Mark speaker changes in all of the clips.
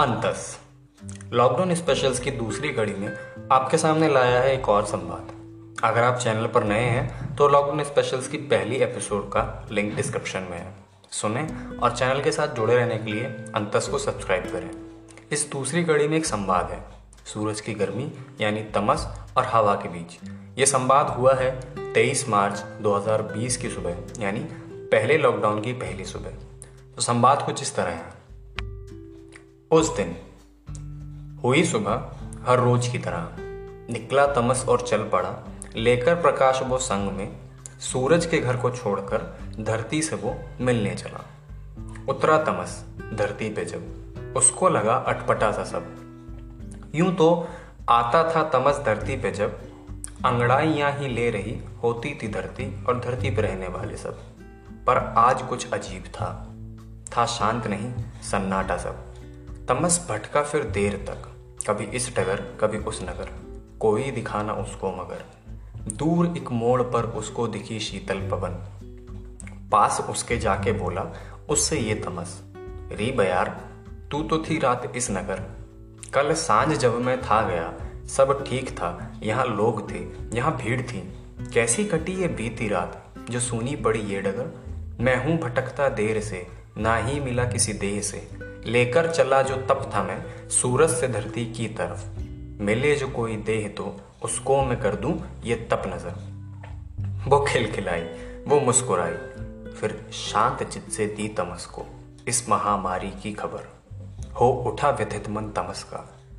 Speaker 1: अंतस। Lockdown specials की दूसरी कड़ी में आपके सामने लाया है एक और संवाद। अगर आप चैनल पर नए हैं तो लॉकडाउन स्पेशल्स की पहली एपिसोड का लिंक डिस्क्रिप्शन में है। सुने और चैनल के साथ जुड़े रहने के लिए अंतस को सब्सक्राइब करें। इस दूसरी कड़ी में एक संवाद है, सूरज की गर्मी, यानी तमस और हवा के बीच। ये संवाद हुआ है 23 मार्च 2020 की सुबह, यानी पहले लॉकडाउन की पहली सुबह। तो संवाद कुछ इस तरह है। उस दिन हुई सुबह हर रोज की तरह निकला तमस और चल पड़ा। लेकर प्रकाश वो संग में सूरज के घर को छोड़कर धरती से वो मिलने चला। उतरा तमस धरती पे जब उसको लगा अटपटा सा सब। यूँ तो आता था तमस धरती पे जब अंगड़ाइयाँ ही ले रही होती थी धरती और धरती पर रहने वाले सब। पर आज कुछ अजीब था। था शांत नहीं, सन्नाटा सब। तमस भटका फिर देर तक, कभी इस डगर, कभी उस नगर। कोई दिखाना उसको मगर। दूर एक मोड़ पर उसको दिखी शीतल पवन। पास उसके जाके बोला, उससे ये तमस। री बयार, तू तो थी रात इस नगर। कल साँझ जब मैं था गया, सब ठीक था, यहाँ लोग थे, यहाँ भीड़ थी। कैसी कटी ये बीती रात, जो सुनी पड़ी ये डगर। मैं हूँ भटकता देर से, ना ही मिला किसी देह से। लेकर चला जो तप था मैं, सूरज से धरती की तरफ़। मिले जो कोई देह तो उसको मैं कर दूँ ये तप नज़र। वो खिलखिलाई, वो मुस्कुराई, फिर शांत चित से दी तमस को, इस महामारी की खबर। हो उठा व्यथित मन तमस का,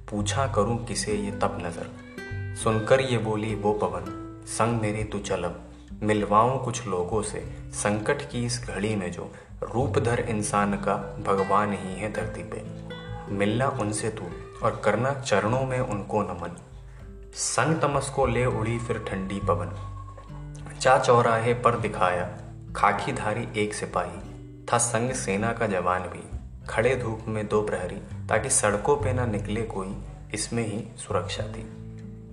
Speaker 1: पूछा करूँ किसे ये तप नज़र। सुनकर ये बोली, वो पवन, संग मेरे तू चलब मिलवाऊं कुछ लोगों से, संकट की इस घड़ी में जो रूपधर इंसान का भगवान ही है धरती पे। मिलना उनसे तू और करना चरणों में उनको नमन। संग तमस को ले उड़ी फिर ठंडी पवन। चा चौराहे पर दिखाया खाकी धारी एक सिपाही। था संग सेना का जवान भी। खड़े धूप में दो प्रहरी, ताकि सड़कों पे ना निकले कोई, इसमें ही सुरक्षा थी।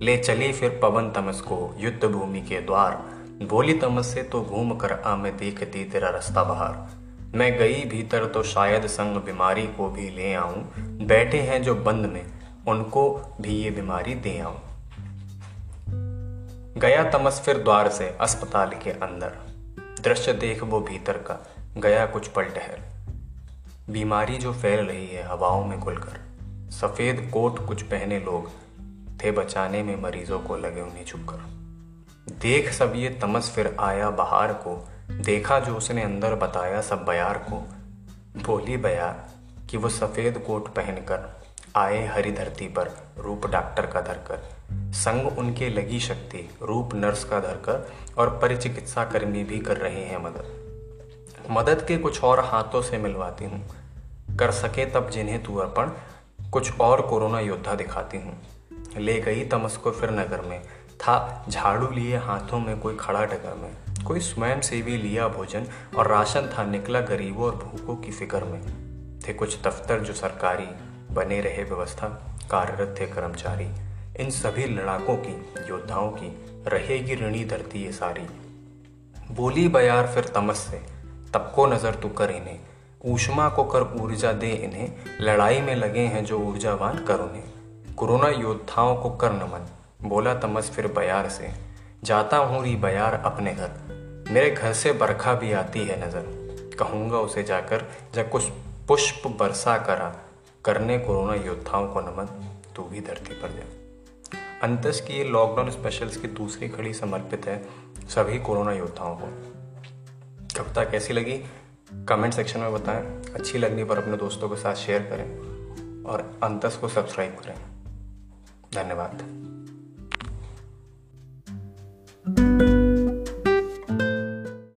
Speaker 1: ले चली फिर पवन तमस को युद्ध भूमि के द्वार। बोली तमस से तो घूम कर आ मैं देखती तेरा रास्ता बाहर। मैं गई भीतर तो शायद संग बीमारी को भी ले आऊँ। बैठे हैं जो बंद में, उनको भी ये बीमारी दे आऊँ। गया तमस फिर द्वार से, अस्पताल के अंदर। दृश्य देख वो भीतर का, गया कुछ पल टहल बीमारी जो फैल रही है, हवाओं में खुलकर। सफ़ेद कोट कुछ पहने लोग थे, बचाने में मरीजों को लगे उन्हें छुपकर। देख सब ये तमस फिर आया बाहर को देखा जो उसने अंदर बताया सब बयार को, बोली बयार कि वो सफ़ेद कोट पहनकर आए हरी धरती पर रूप डॉक्टर का धरकर। संग उनके लगी शक्ति, रूप नर्स का धरकर और परिचिकित्सा कर्मी भी कर रहे हैं मदद। मदद के कुछ और हाथों से मिलवाती हूँ। कर सके तब जिन्हें तू अर्पण, कुछ और कोरोना योद्धा दिखाती हूँ। ले गई तमस को फिर नगर में था, झाड़ू लिए हाथों में कोई खड़ा डगर में। कोई स्वयं सेवी लिया भोजन और राशन था निकला गरीबों और भूखों की फ़िक्र में। थे कुछ दफ्तर जो सरकारी, बने रहे व्यवस्था, कार्यरत थे कर्मचारी। इन सभी लड़ाकों की, योद्धाओं की, रहेगी ऋणी धरती ये सारी। बोली बयार फिर तमस से, तब को नज़र तू कर इन्हें। ऊष्मा को कर ऊर्जा दे इन्हें। लड़ाई में लगे हैं जो ऊर्जावान कर उन्हें कोरोना योद्धाओं को कर नमन। बोला तमस फिर बयार से, जाता हूँ री बयार अपने घर। मेरे घर से बरखा भी आती है नज़र। कहूँगा उसे जाकर जब कुछ पुष्प बरसा करा। करने कोरोना योद्धाओं को नमन, तू भी धरती पर जा। अंतस की ये लॉकडाउन स्पेशल्स की दूसरी खड़ी समर्पित है सभी कोरोना योद्धाओं को। कविता कैसी लगी? कमेंट सेक्शन में बताएँ। अच्छी लगने पर अपने दोस्तों के साथ शेयर करें और अंतस को सब्सक्राइब करें। धन्यवाद। Thank you.